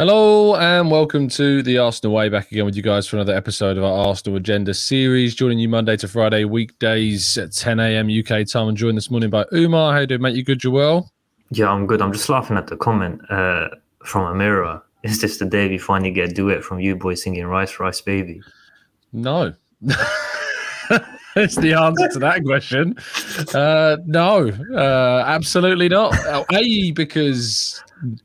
Hello and welcome to the Arsenal Way. Back again with you guys for another episode of our Arsenal Agenda series. Joining you Monday to Friday, weekdays at 10 a.m. UK time. I'm joined this morning by Umar. How do you doing, mate? You good, Joel? Yeah, I'm good. I'm just laughing at the comment uh, from Amira. Is this the day we finally get a duet from you boys singing Rice, Rice Baby? No. That's the answer to that question. Uh, no, uh, absolutely not. A, because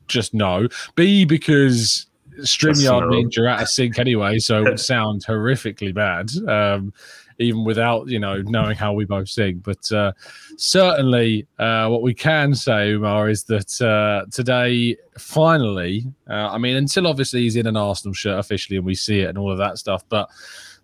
just no. B, because StreamYard means you're out of sync anyway, so it would sound horrifically bad, um, even without, you know, knowing how we both sing. But uh, certainly uh, what we can say, Umar, is that uh, today, finally, uh, I mean, until obviously he's in an Arsenal shirt officially and we see it and all of that stuff, but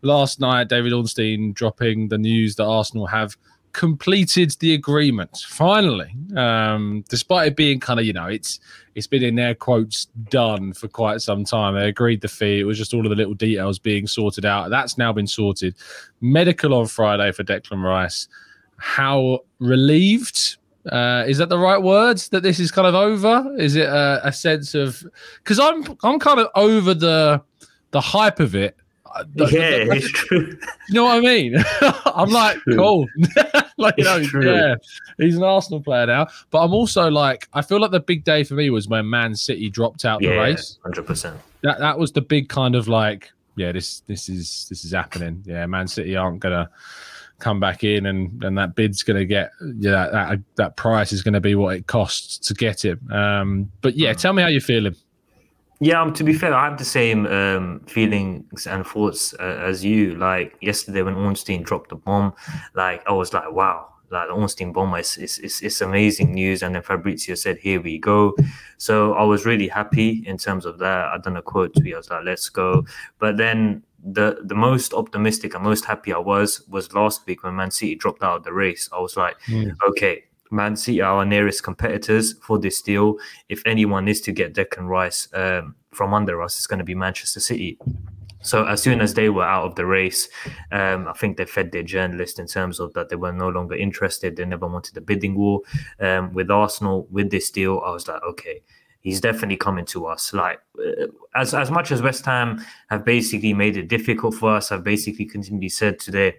last night, David Ornstein dropping the news that Arsenal have completed the agreement finally. Um, despite it being kind of, you know, it's it's been in their quotes done for quite some time. They agreed the fee. It was just all of the little details being sorted out. That's now been sorted. Medical on Friday for Declan Rice. How relieved uh, is that the right words that this is kind of over? Is it a, a sense of because I'm I'm kind of over the the hype of it yeah, it's true. You know what I mean? I'm like, cool. like, you know, yeah, he's an Arsenal player now. But I'm also like, I feel like the big day for me was when Man City dropped out yeah, the race. Hundred percent. That that was the big kind of like, yeah, this this is this is happening. Yeah, Man City aren't gonna come back in and and that bid's going to get yeah that that price is going to be what it costs to get him um but yeah mm. tell me how you're feeling yeah, um, to be fair, I have the same um, feelings and thoughts uh, as you. Like yesterday when Ornstein dropped the bomb, like I was like, wow, like the Ornstein bomb is it's, it's, it's amazing news. And then Fabrizio said, here we go. So I was really happy in terms of that. I done a quote tweet. I was like, let's go. But then the the most optimistic and most happy I was was last week when Man City dropped out of the race. I was like, mm. okay, Man City are our nearest competitors for this deal. If anyone is to get Declan Rice um, from under us, it's going to be Manchester City. So as soon as they were out of the race, um, I think they fed their journalist in terms of that they were no longer interested. They never wanted a bidding war. Um, with Arsenal, with this deal, I was like, okay, he's definitely coming to us. Like uh, as as much as West Ham have basically made it difficult for us, have basically continually said today,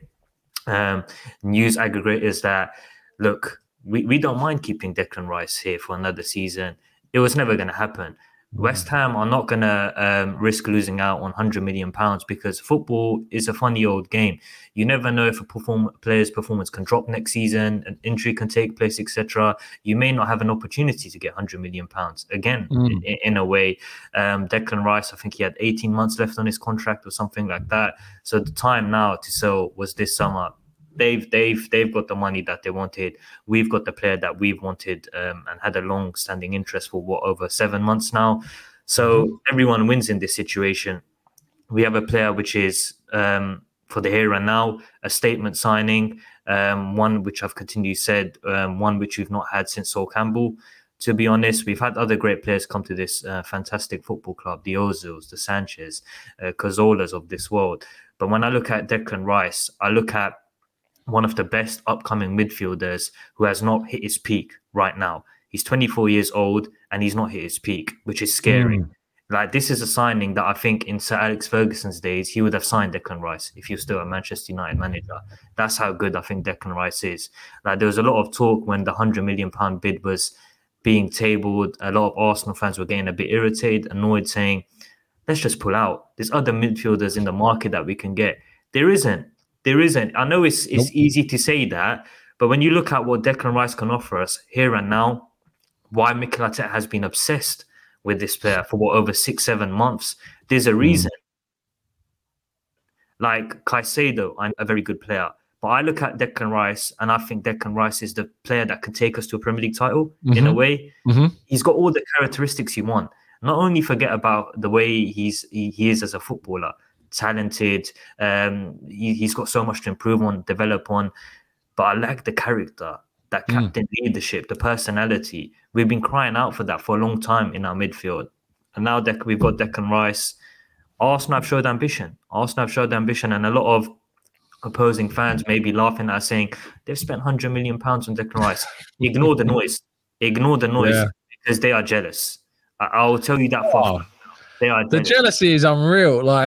um, news aggregators that look, we, we don't mind keeping Declan Rice here for another season. It was never going to happen. West Ham are not going to um, risk losing out on 100 million pounds because football is a funny old game. You never know if a perform- player's performance can drop next season, an injury can take place, etc. You may not have an opportunity to get 100 million pounds again. Mm. In, in, a way, um, Declan Rice, I think he had 18 months left on his contract or something like that. So the time now to sell was this summer they've they've they've got the money that they wanted. We've got the player that we've wanted um, and had a long-standing interest for what over seven months now. So mm-hmm. everyone wins in this situation. We have a player which is um, for the here and now a statement signing, um, one which I've continued said, um, one which we've not had since Sol Campbell. To be honest, we've had other great players come to this uh, fantastic football club, the Ozils, the Sanchez, uh, Cazorlas of this world. But when I look at Declan Rice, I look at one of the best upcoming midfielders who has not hit his peak right now. He's 24 years old and he's not hit his peak, which is scary. Mm. Like this is a signing that I think in Sir Alex Ferguson's days he would have signed Declan Rice if he was still a Manchester United manager. That's how good I think Declan Rice is. Like there was a lot of talk when the hundred million pound bid was being tabled. A lot of Arsenal fans were getting a bit irritated, annoyed, saying, "Let's just pull out. There's other midfielders in the market that we can get." There isn't. There isn't. I know it's it's nope. easy to say that, but when you look at what Declan Rice can offer us here and now, why Mikel Arteta has been obsessed with this player for what over six, seven months, there's a hmm. reason. Mm. Like Caicedo, I'm a very good player. But I look at Declan Rice and I think Declan Rice is the player that can take us to a Premier League title mm-hmm. in a way. Mm-hmm. He's got all the characteristics you want. Not only forget about the way he's he, he is as a footballer, talented. Um, he, has got so much to improve on, develop on. But I like the character, that mm. captain mm. leadership, the personality. We've been crying out for that for a long time in our midfield. And now that we've got Declan Rice, Arsenal have showed ambition. Arsenal have showed ambition, and a lot of opposing fans may be laughing at us saying they've spent 100 million pounds on Declan Rice. Ignore the noise. Ignore the noise yeah. because they are jealous. I, will tell you that far. oh. they are. Jealous. The jealousy is unreal. Like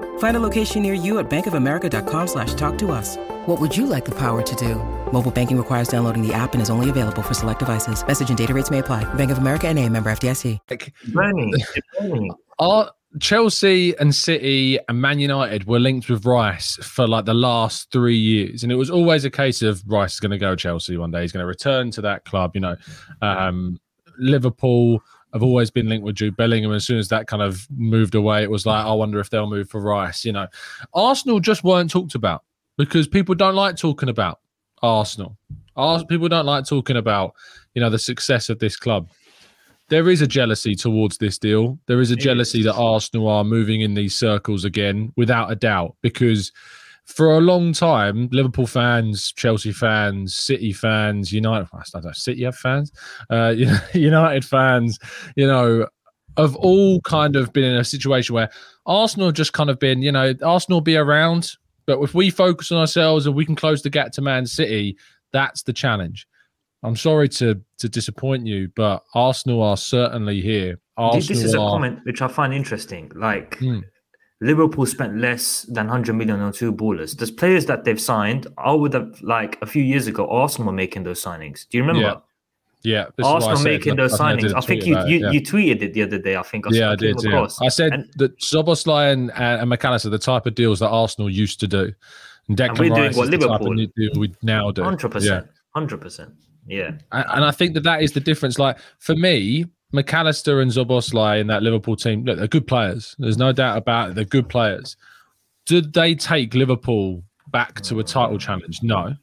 Find a location near you at bankofamerica.com slash talk to us. What would you like the power to do? Mobile banking requires downloading the app and is only available for select devices. Message and data rates may apply. Bank of America and a member FDIC. Bernie, Bernie. Are Chelsea and City and Man United were linked with Rice for like the last three years. And it was always a case of Rice is going to go Chelsea one day. He's going to return to that club, you know. Um, Liverpool have always been linked with Jude Bellingham. As soon as that kind of moved away, it was like, I wonder if they'll move for Rice. You know, Arsenal just weren't talked about because people don't like talking about Arsenal. people don't like talking about, you know, the success of this club. There is a jealousy towards this deal. There is a jealousy that Arsenal are moving in these circles again, without a doubt, because for a long time, Liverpool fans, Chelsea fans, City fans, United, I don't know, City have fans, uh, United fans, you know, have all kind of been in a situation where Arsenal just kind of been, you know, Arsenal be around, but if we focus on ourselves and we can close the gap to Man City, that's the challenge. I'm sorry to to disappoint you, but Arsenal are certainly here. Arsenal this is a are... comment which I find interesting. Like mm. Liverpool spent less than 100 million on two ballers. There's players that they've signed. I would have like a few years ago, Arsenal were making those signings. Do you remember? Yeah. Yeah, Arsenal making those I signings. I, I think you you, yeah. you tweeted it the other day. I think. I yeah, I did. Yeah. I said and, that Szoboszlai and, uh, and Mac Allister the type of deals that Arsenal used to do. And Declan and we're doing what Liverpool we now do. Hundred percent. Hundred percent. Yeah. And I think that that is the difference. Like for me, Mac Allister and Szoboszlai in that Liverpool team, look, they're good players. There's no doubt about it. They're good players. Did they take Liverpool back to a title challenge? No.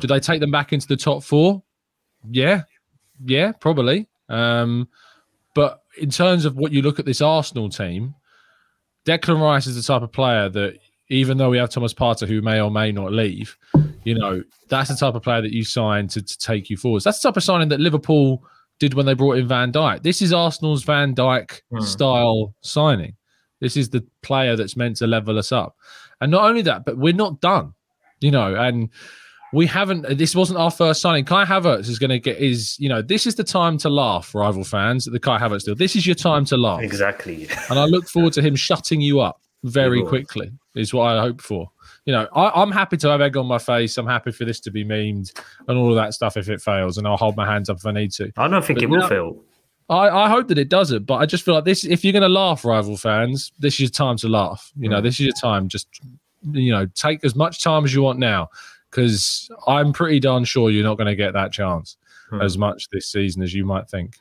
Did they take them back into the top four? Yeah, yeah, probably. Um, but in terms of what you look at this Arsenal team, Declan Rice is the type of player that, even though we have Thomas Partey, who may or may not leave, you know, that's the type of player that you sign to, to take you forwards. That's the type of signing that Liverpool did when they brought in Van Dijk. This is Arsenal's Van Dijk mm. style signing. This is the player that's meant to level us up. And not only that, but we're not done, you know, and we haven't. This wasn't our first signing. Kai Havertz is going to get is you know this is the time to laugh, rival fans. The Kai Havertz deal. This is your time to laugh. Exactly. and I look forward to him shutting you up very quickly. Is what I hope for. You know, I, am happy to have egg on my face. I'm happy for this to be memed and all of that stuff if it fails, and I'll hold my hands up if I need to. I don't think but it will fail. I, I hope that it doesn't, but I just feel like this. If you're going to laugh, rival fans, this is your time to laugh. You know, mm. this is your time. Just you know, take as much time as you want now because I'm pretty darn sure you're not going to get that chance hmm. as much this season as you might think.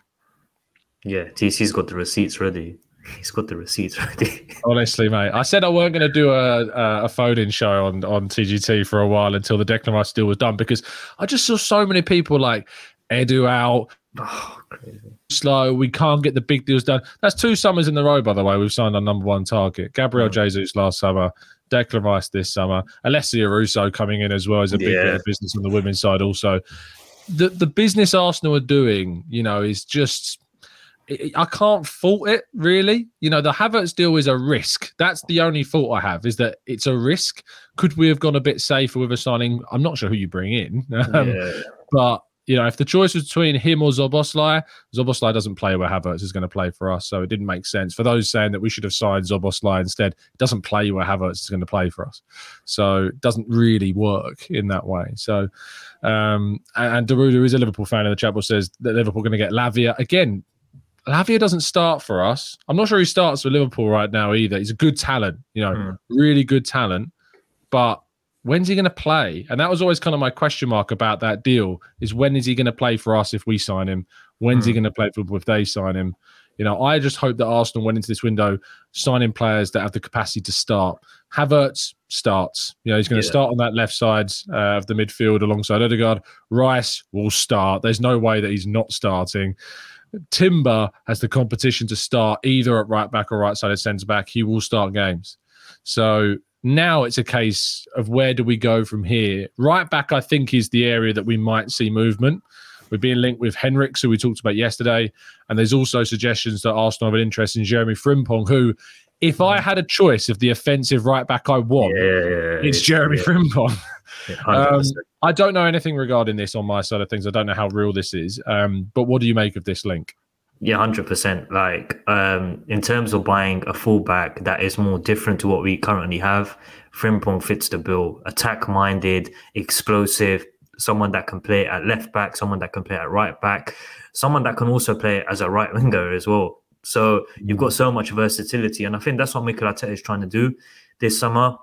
Yeah, TC's got the receipts ready. He's got the receipts ready. Honestly, mate, I said I weren't going to do a a phone-in show on on TGT for a while until the Declan Rice deal was done because I just saw so many people like Edu out. Oh, crazy. Slow, we can't get the big deals done. That's two summers in a row, by the way. We've signed our number one target. Gabriel hmm. Jesus last summer, Declan Rice this summer, Alessia Russo coming in as well as a big Yeah. bit of business on the women's side. Also, the the business Arsenal are doing, you know, is just I I can't fault it really. You know, the Havertz deal is a risk. That's the only fault I have is that it's a risk. Could we have gone a bit safer with a signing? I'm not sure who you bring in, um, yeah. but you know, if the choice was between him or Szoboszlai, Szoboszlai doesn't play where Havertz is going to play for us, so it didn't make sense. For those saying that we should have signed Szoboszlai instead, it doesn't play where Havertz is going to play for us, so it doesn't really work in that way. So, um, and, and Daruda is a Liverpool fan in the chat box says that Liverpool are going to get Lavia again. Lavia doesn't start for us. I'm not sure he starts for Liverpool right now either. He's a good talent, you know, Hmm. really good talent, but when's he going to play? And that was always kind of my question mark about that deal: is when is he going to play for us if we sign him? When's he Hmm. going to play for if they sign him? You know, I just hope that Arsenal went into this window signing players that have the capacity to start. Havertz starts. You know, he's going to Yeah. start on that left side uh, of the midfield alongside Odegaard. Rice will start. There's no way that he's not starting. Timber has the competition to start either at right back or right side of centre back. He will start games. So now it's a case of where do we go from here? Right back, I think, is the area that we might see movement. We're being linked with Henrichs, who we talked about yesterday. And there's also suggestions that Arsenal have an interest in Jeremy Frimpong, who, if I had a choice of the offensive right back I want, yeah, it's Jeremy yeah, Frimpong. yeah, Um, I don't know anything regarding this on my side of things. I don't know how real this is. Um, but what do you make of this link? Yeah, hundred percent. Like um, in terms of buying a fullback that is more different to what we currently have, Frimpong fits the bill. Attack-minded, explosive, someone that can play at left back, someone that can play at right back, someone that can also play as a right winger as well. So you've got so much versatility, and I think that's what Mikel Arteta is trying to do this summer.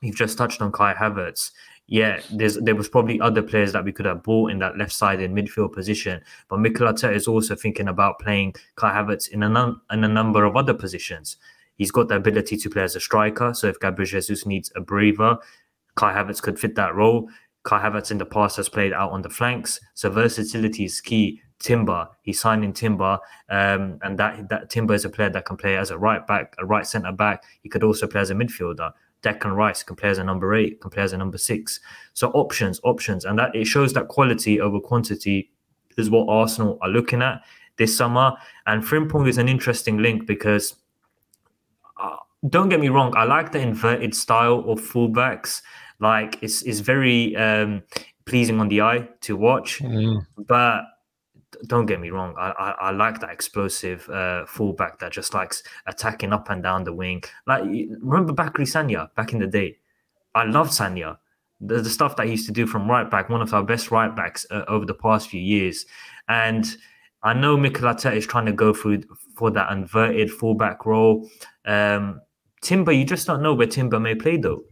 You've just touched on Kai Havertz. Yeah, there was probably other players that we could have bought in that left side in midfield position, but Mikel Arteta is also thinking about playing Kai Havertz in a num- in a number of other positions. He's got the ability to play as a striker, so if Gabriel Jesus needs a breather, Kai Havertz could fit that role. Kai Havertz in the past has played out on the flanks, so versatility is key. Timber, he's signing Timber, um, and that that Timber is a player that can play as a right back, a right centre back. He could also play as a midfielder. Declan Rice can play as a number eight, can play as a number six. So options, options, and that it shows that quality over quantity is what Arsenal are looking at this summer. And Frimpong is an interesting link because uh, don't get me wrong, I like the inverted style of fullbacks. Like it's it's very um, pleasing on the eye to watch, but don't get me wrong, I, I, I like that explosive uh, fullback that just likes attacking up and down the wing. Like remember Bakary Sanya back in the day? I loved Sanya. The, the stuff that he used to do from right back, one of our best right backs uh, over the past few years. And I know Mikel Arteta is trying to go through for that inverted fullback role. Um, Timber, you just don't know where Timber may play though.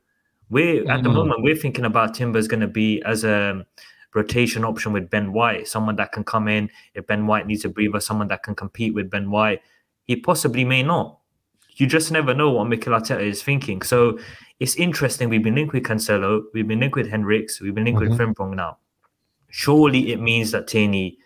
We're at the Mhm. moment we're thinking about Timber's going to be as a rotation option with Ben White, someone that can come in if Ben White needs a breather, someone that can compete with Ben White. He possibly may not. You just never know what Mikel Arteta is thinking. So it's interesting. We've been linked with Cancelo, we've been linked with Henrichs, we've been linked with Frimpong now. Surely it means that Tierney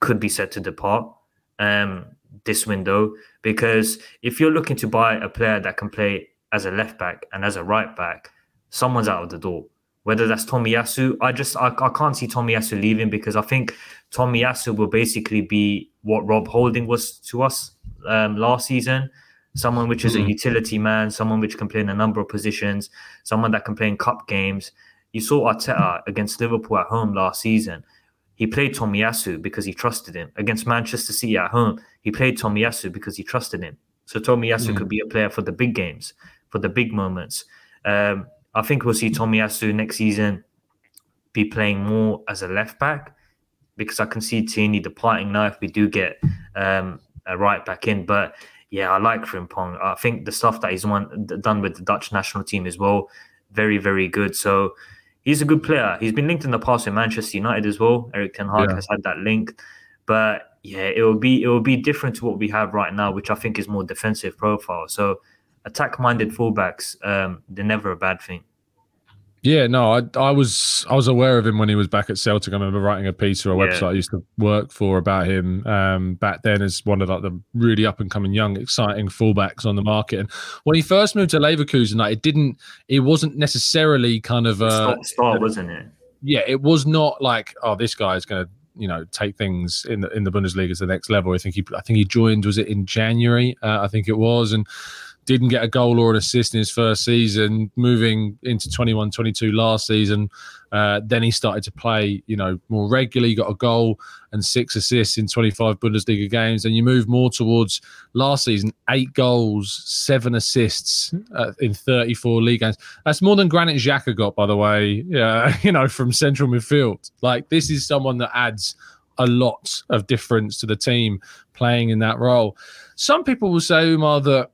could be set to depart um, this window because if you're looking to buy a player that can play as a left back and as a right back, someone's out of the door. Whether that's Tomiyasu, I just I, I can't see Tomiyasu leaving because I think Tomiyasu will basically be what Rob Holding was to us um, last season. Someone which is a utility man, someone which can play in a number of positions, someone that can play in cup games. You saw Arteta against Liverpool at home last season. He played Tomiyasu because he trusted him. Against Manchester City at home, he played Tomiyasu because he trusted him. So Tomiyasu could be a player for the big games, for the big moments. Um, I think we'll see Tomiyasu next season be playing more as a left back because I can see Tierney departing now if we do get um, a right back in. But yeah, I like Frimpong. I think the stuff that he's won, done with the Dutch national team as well, very, very good. So he's a good player. He's been linked in the past with Manchester United as well. Erik Ten Hag Yeah. has had that link. But yeah, it will be it will be different to what we have right now, which I think is more defensive profile. So attack-minded fullbacks, um, they're never a bad thing. Yeah, no, I I was I was aware of him when he was back at Celtic. I remember writing a piece for a Yeah. website I used to work for about him um, back then as one of like the really up and coming young, exciting fullbacks on the market. And when he first moved to Leverkusen, like it didn't, it wasn't necessarily kind of uh, Start, start, wasn't it? yeah, it was not like oh this guy is going to you know take things in the in the Bundesliga to the next level. I think he I think he joined was it in January uh, I think it was and didn't get a goal or an assist in his first season. Moving into 21-22 last season, uh, then he started to play you know more regularly. Got a goal and six assists in 25 Bundesliga games. And you move more towards last season, eight goals, seven assists uh, in 34 league games. That's more than Granit Xhaka got, by the way. Yeah, you know, from central midfield. Like this is someone that adds a lot of difference to the team playing in that role. Some people will say, Umar, that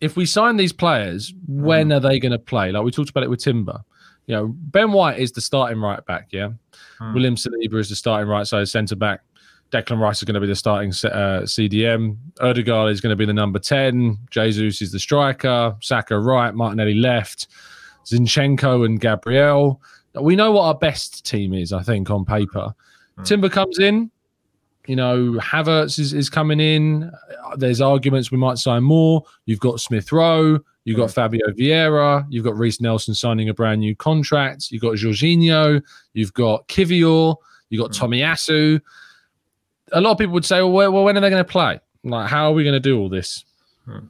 if we sign these players, when mm. are they going to play? Like we talked about it with Timber. You know, Ben White is the starting right back. Yeah, mm. William Saliba is the starting right side centre back. Declan Rice is going to be the starting uh, CDM. Odegaard is going to be the number 10. Jesus is the striker. Saka right. Martinelli left. Zinchenko and Gabriel. We know what our best team is, I think, on paper. Mm. Timber comes in. You know, Havertz is, is coming in. There's arguments we might sign more. You've got Smith Rowe. You've got Fabio Vieira. You've got Reiss Nelson signing a brand new contract. You've got Jorginho. You've got Kiwior. You've got mm. Tomiyasu. A lot of people would say, well, where- well when are they going to play? Like, how are we going to do all this? Hmm.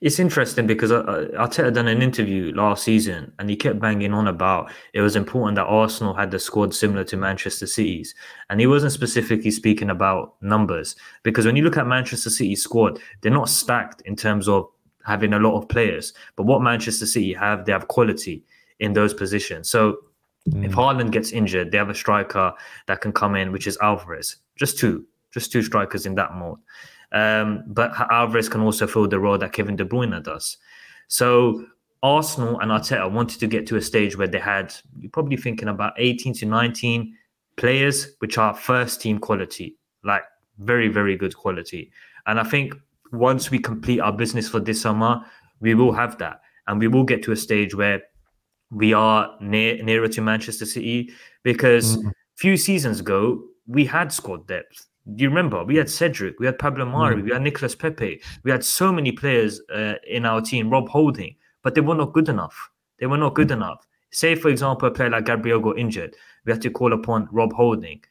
It's interesting because uh, uh, Arteta done an interview last season and he kept banging on about it was important that Arsenal had the squad similar to Manchester City's. And he wasn't specifically speaking about numbers because when you look at Manchester City's squad, they're not stacked in terms of having a lot of players. But what Manchester City have, they have quality in those positions. So if Haaland gets injured, they have a striker that can come in, which is Alvarez. Just two, just two strikers in that mode. Um, but Alvarez can also fill the role that Kevin De Bruyne does. So Arsenal and Arteta wanted to get to a stage where they had, you're probably thinking about 18 to 19 players, which are first team quality, like very, very good quality. And I think once we complete our business for this summer, we will have that. And we will get to a stage where we are near nearer to Manchester City because a few seasons ago we had squad depth. Do you remember? We had Cedric, we had Pablo Mari, hmm. we had Nicolas Pepe. We had so many players uh, in our team, Rob Holding, but they were not good enough. They were not good enough. Say, for example, a player like Gabriel got injured. We had to call upon Rob Holding.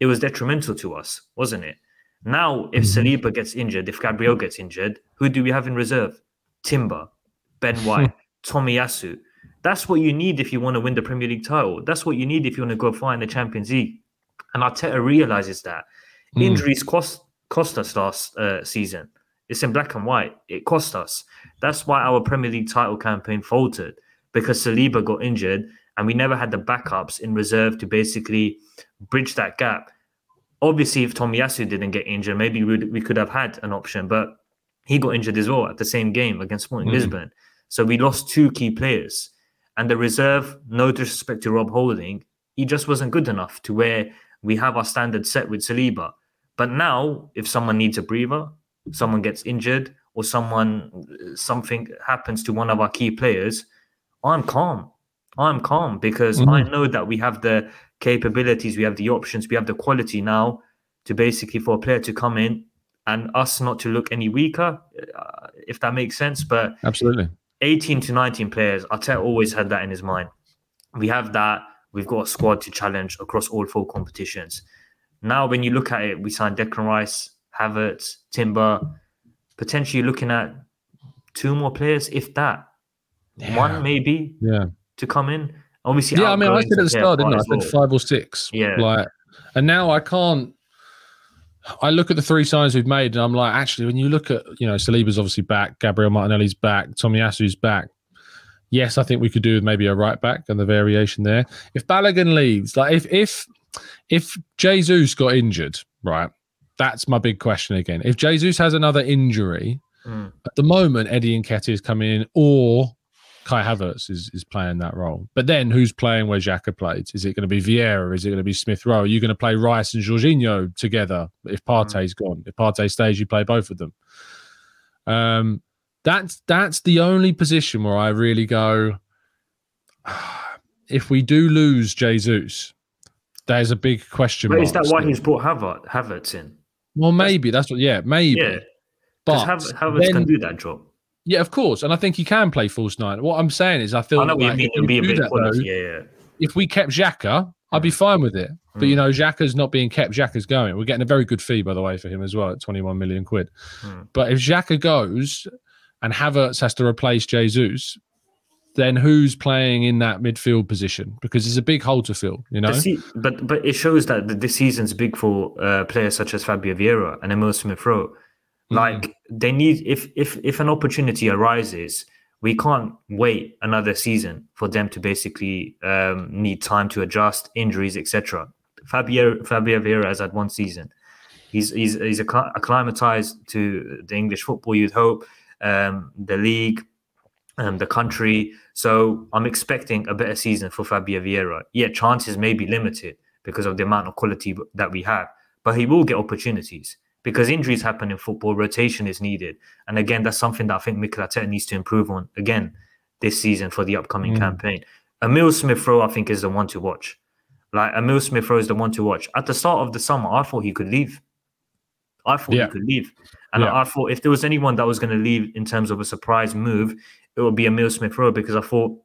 It was detrimental to us, wasn't it? Now, if hmm. Saliba gets injured, if Gabriel gets injured, who do we have in reserve? Timber, Ben hmm. White, Tommy Tomiyasu. That's what you need if you want to win the Premier League title. That's what you need if you want to go far in the Champions League. And Arteta realizes that injuries cost cost us last uh, season. It's in black and white. It cost us. That's why our Premier League title campaign faltered because Saliba got injured and we never had the backups in reserve to basically bridge that gap. Obviously, if Tomiyasu didn't get injured, maybe we, we could have had an option, but he got injured as well at the same game against Sporting Lisbon. So we lost two key players. And the reserve, no disrespect to Rob Holding, he just wasn't good enough to where we have our standard set with Saliba. But now, if someone needs a breather, someone gets injured, or someone something happens to one of our key players, I'm calm. I'm calm because I know that we have the capabilities, we have the options, we have the quality now to basically for a player to come in and us not to look any weaker, uh, if that makes sense. But Absolutely. 18 to 19 players, Arteta always had that in his mind. We have that. We've got a squad to challenge across all four competitions. Now, when you look at it, we signed Declan Rice, Havertz, Timber, potentially looking at two more players, if that. One maybe Yeah. to come in. Obviously, Yeah, I mean, I said at the to play a start, didn't I? I said well. five or six. Yeah. Like, and now I can't. I look at the three signs we've made, and I'm like, actually, when you look at, you know, Saliba's obviously back, Gabriel Martinelli's back, Tomiyasu's back. Yes, I think we could do with maybe a right back and the variation there. If Balogun leaves, like if if if Jesus got injured, right, that's my big question again. If Jesus has another injury, Mm. at the moment Eddie Nketiah is coming in, or Kai Havertz is, is playing that role. But then who's playing where Xhaka played? Is it going to be Vieira? Is it going to be Smith Rowe? Are you going to play Rice and Jorginho together if Partey's gone? If Partey stays, you play both of them. Um, that's that's the only position where I really go. If we do lose Jesus, there's a big question But mark. is that why he's brought Havertz, Havertz in? Well, maybe that's what. Yeah, maybe. Yeah, but because Havertz can do that job. yeah, of course, and I think he can play false nine. What I'm saying is, I feel I know like mean. if we be a that, though, Yeah, yeah. if we kept Xhaka, I'd be mm. fine with it. But you mm. know, Xhaka's not being kept. Xhaka's going. We're getting a very good fee, by the way, for him as well at 21 million quid. Mm. But if Xhaka goes and Havertz has to replace Jesus, then who's playing in that midfield position? Because there's a big hole to fill. You know, se- but but it shows that the, this season's big for uh, players such as Fabio Vieira and Emil Smith Rowe. Mm. Like they need if if if an opportunity arises, we can't wait another season for them to basically um, need time to adjust, injuries, etc. Fabio Fabio Vieira has had one season. He's he's he's accli- acclimatized to the English football. You'd hope um, the league, um, the country. So I'm expecting a better season for Fabio Vieira. Yeah, chances may be limited because of the amount of quality that we have, but he will get opportunities because injuries happen in football. Rotation is needed, and again, that's something that I think Mikel Arteta needs to improve on again this season for the upcoming campaign. Emil Smith Rowe, I think, is the one to watch. Like Emil Smith Rowe is the one to watch. At the start of the summer, I thought he could leave. I thought Yeah. he could leave. And Yeah. I, thought if there was anyone that was going to leave in terms of a surprise move, it would be Emil Smith Rowe because I thought,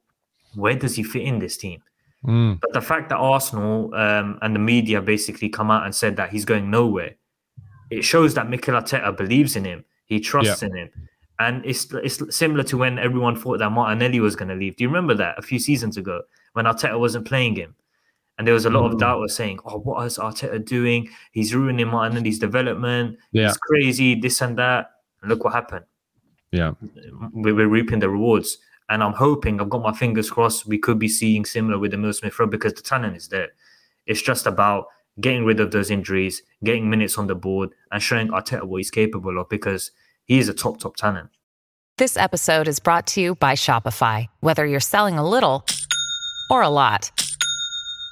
where does he fit in this team? Mm. But the fact that Arsenal um, and the media basically come out and said that he's going nowhere, it shows that Mikel Arteta believes in him. He trusts in him. And it's it's similar to when everyone thought that Martinelli was going to leave. Do you remember that a few seasons ago when Arteta wasn't playing him? And there was a lot Mm. of doubters saying, "Oh, what is Arteta doing? He's ruining Martinelli's development. Yeah. It's crazy, this and that." And look what happened. yeah, We- We're reaping the rewards. And I'm hoping, I've got my fingers crossed, we could be seeing similar with Emil Smith Rowe because the talent is there. It's just about getting rid of those injuries, getting minutes on the board, and showing Arteta what he's capable of because he is a top, top talent. This episode is brought to you by Shopify. Whether you're selling a little or a lot,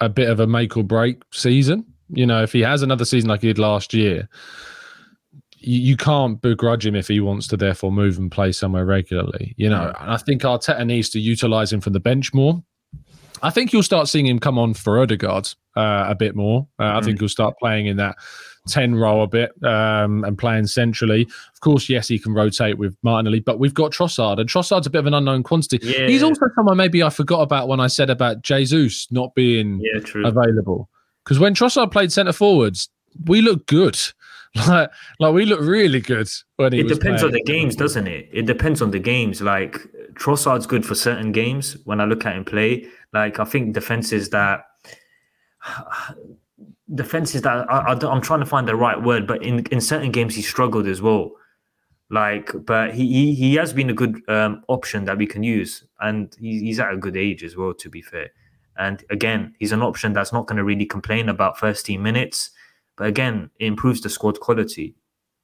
a bit of a make or break season. You know, if he has another season like he did last year, you, you can't begrudge him if he wants to therefore move and play somewhere regularly. You know, and I think Arteta needs to utilize him from the bench more. I think you'll start seeing him come on for Odegaard uh, a bit more. Uh, I think he'll start playing in that 10 role a bit um, and playing centrally. Of course, yes, he can rotate with Martinelli, but we've got Trossard, and Trossard's a bit of an unknown quantity. Yeah. He's also someone maybe I forgot about when I said about Jesus not being Yeah, available. Because when Trossard played centre forwards, we looked good. Like, like we look really good when he It depends on the games, doesn't it? It depends on the games. Like Trossard's good for certain games when I look at him play. Like I think defenses that defenses that I, I'm trying to find the right word, but in in certain games he struggled as well. Like, but he he, he has been a good um, option that we can use, and he, he's at a good age as well. To be fair, and again, he's an option that's not going to really complain about first team minutes. But again, it improves the squad quality.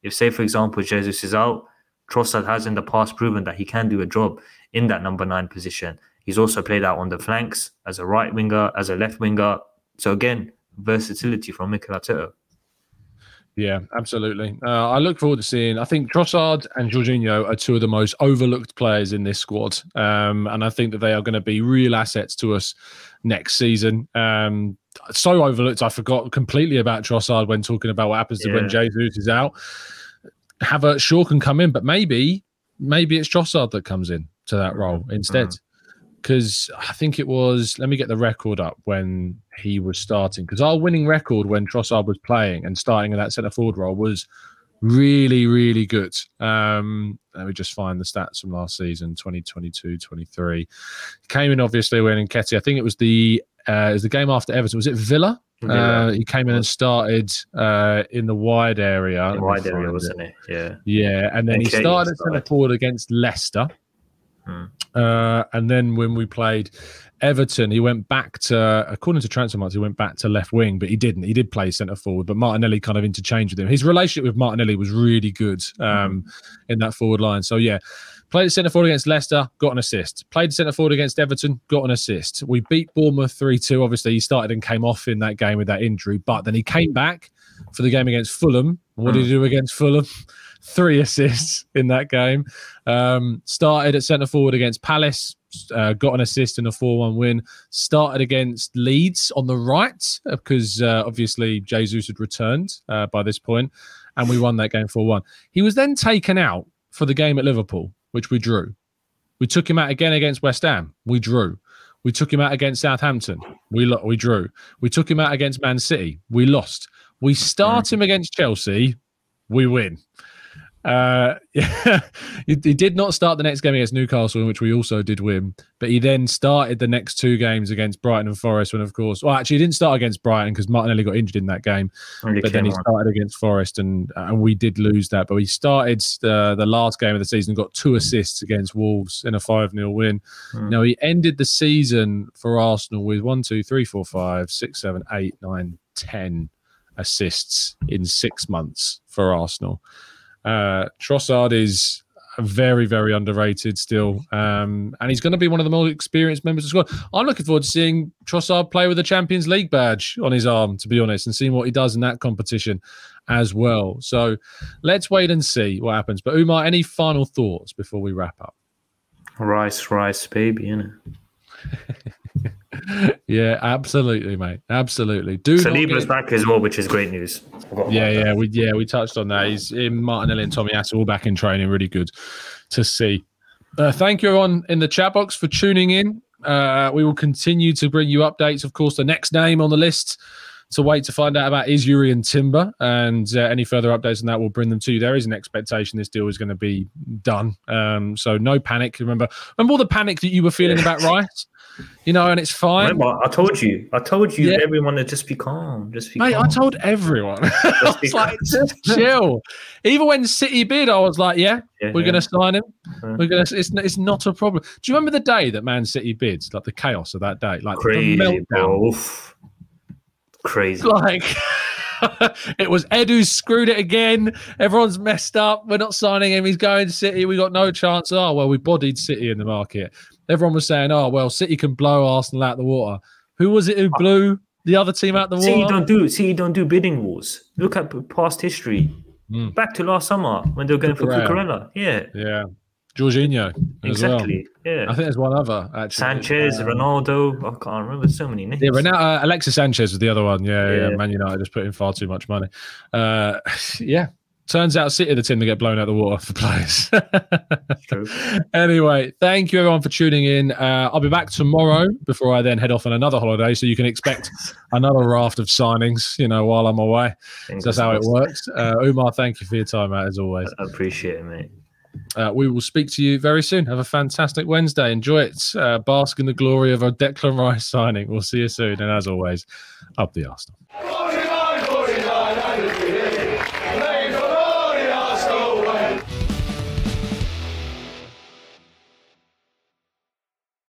If, say, for example, Jesus is out, Trossard has in the past proven that he can do a job in that number nine position. He's also played out on the flanks as a right winger, as a left winger. So again, versatility from Mikel Arteta. Yeah, absolutely. Uh, I look forward to seeing. I think Trossard and Jorginho are two of the most overlooked players in this squad, um, and I think that they are going to be real assets to us next season. Um, so overlooked, I forgot completely about Trossard when talking about what happens to when Yeah. Jesus is out. Havertz sure can come in, but maybe maybe it's Trossard that comes in to that role instead. Because I think it was, let me get the record up when he was starting. Because our winning record when Trossard was playing and starting in that centre forward role was really, really good. Um, let me just find the stats from last season 2022 23. Came in obviously when Nketiah, I think it was the uh, it was the game after Everton. Was it Villa? Villa. Uh, he came in and started uh, in the wide area. Me wide area, wasn't it? Yeah. yeah, and then And he started at started. centre forward against Leicester. Hmm. Uh, and then when we played Everton, he went back to, according to Transfermarkt, he went back to left wing, but he didn't. He did play centre forward, but Martinelli kind of interchanged with him. His relationship with Martinelli was really good um, in that forward line. So, yeah, played centre forward against Leicester, got an assist. Played centre forward against Everton, got an assist. We beat Bournemouth 3 2. Obviously, he started and came off in that game with that injury, but then he came back for the game against Fulham. What did he do against Fulham? Three assists in that game. Um, started at centre forward against Palace, uh, got an assist in a 4 1 win. Started against Leeds on the right because uh, obviously Jesus had returned uh, by this point, and we won that game 4 1. He was then taken out for the game at Liverpool, which we drew. We took him out again against West Ham. We drew. We took him out against Southampton. We lo- we drew. We took him out against Man City. We lost. We start him against Chelsea. We win. Uh, yeah, he, he did not start the next game against Newcastle, in which we also did win. But he then started the next two games against Brighton and Forest. When, of course, well, actually, he didn't start against Brighton because Martinelli got injured in that game. But then he on. started against Forest, and and we did lose that. But he started the the last game of the season, got two assists against Wolves in a five 0 win. Hmm. Now he ended the season for Arsenal with one, two, three, four, five, six, seven, eight, nine, ten assists in six months for Arsenal. Uh, Trossard is very, very underrated still, um, and he's going to be one of the more experienced members of the squad. I'm looking forward to seeing Trossard play with the Champions League badge on his arm, to be honest, and seeing what he does in that competition as well. So let's wait and see what happens. But Umar, any final thoughts before we wrap up? Rice, rice, baby, innit? Yeah, absolutely, mate. Absolutely. Do Saliba's get- back as well, which is great news. Yeah, that. yeah, we yeah we touched on that. He's in Martinelli and Tomiyasu all back in training. Really good to see. Uh, thank you everyone in the chat box for tuning in. Uh, we will continue to bring you updates. Of course, the next name on the list to wait to find out about is Jurriën Timber, and uh, any further updates on that we'll bring them to you. There is an expectation this deal is going to be done, um, so no panic. Remember, remember all the panic that you were feeling about Rice, you know, and it's fine. Remember, I told you, I told you, Yeah. everyone to just be calm, just be Mate, calm. I told everyone. I Just was like, just chill. Even when City bid, I was like, yeah, Yeah, we're yeah. going to sign him. Yeah. We're going to. It's, it's not a problem. Do you remember the day that Man City bids? Like the chaos of that day, like the crazy, meltdown. Oof. Crazy. Like it was Ed who screwed it again. Everyone's messed up. We're not signing him. He's going to City. We got no chance. Oh well, we bodied City in the market. Everyone was saying, oh well, City can blow Arsenal out the water. Who was it who blew the other team out the See, you water? don't do. See, you don't do bidding wars. Look at past history. Mm. Back to last summer when they were going for Cucurella. Yeah, Yeah, Jorginho as well. exactly. Yeah, I think there's one other actually. Sanchez, Um, Ronaldo. I can't remember so many names. Yeah, Ronaldo, uh, Alexis Sanchez was the other one. Yeah, yeah, Yeah. Man United just put in far too much money. Uh, yeah, turns out City are the team that get blown out the water for players. Anyway, thank you everyone for tuning in. Uh, I'll be back tomorrow before I then head off on another holiday, so you can expect another raft of signings. You know, while I'm away. So that's how it works. Uh, Umar, thank you for your time, mate, as always. I appreciate it, mate. Uh, we will speak to you very soon. Have a fantastic Wednesday. Enjoy it. Uh, bask in the glory of a Declan Rice signing. We'll see you soon. And as always, up the Arsenal.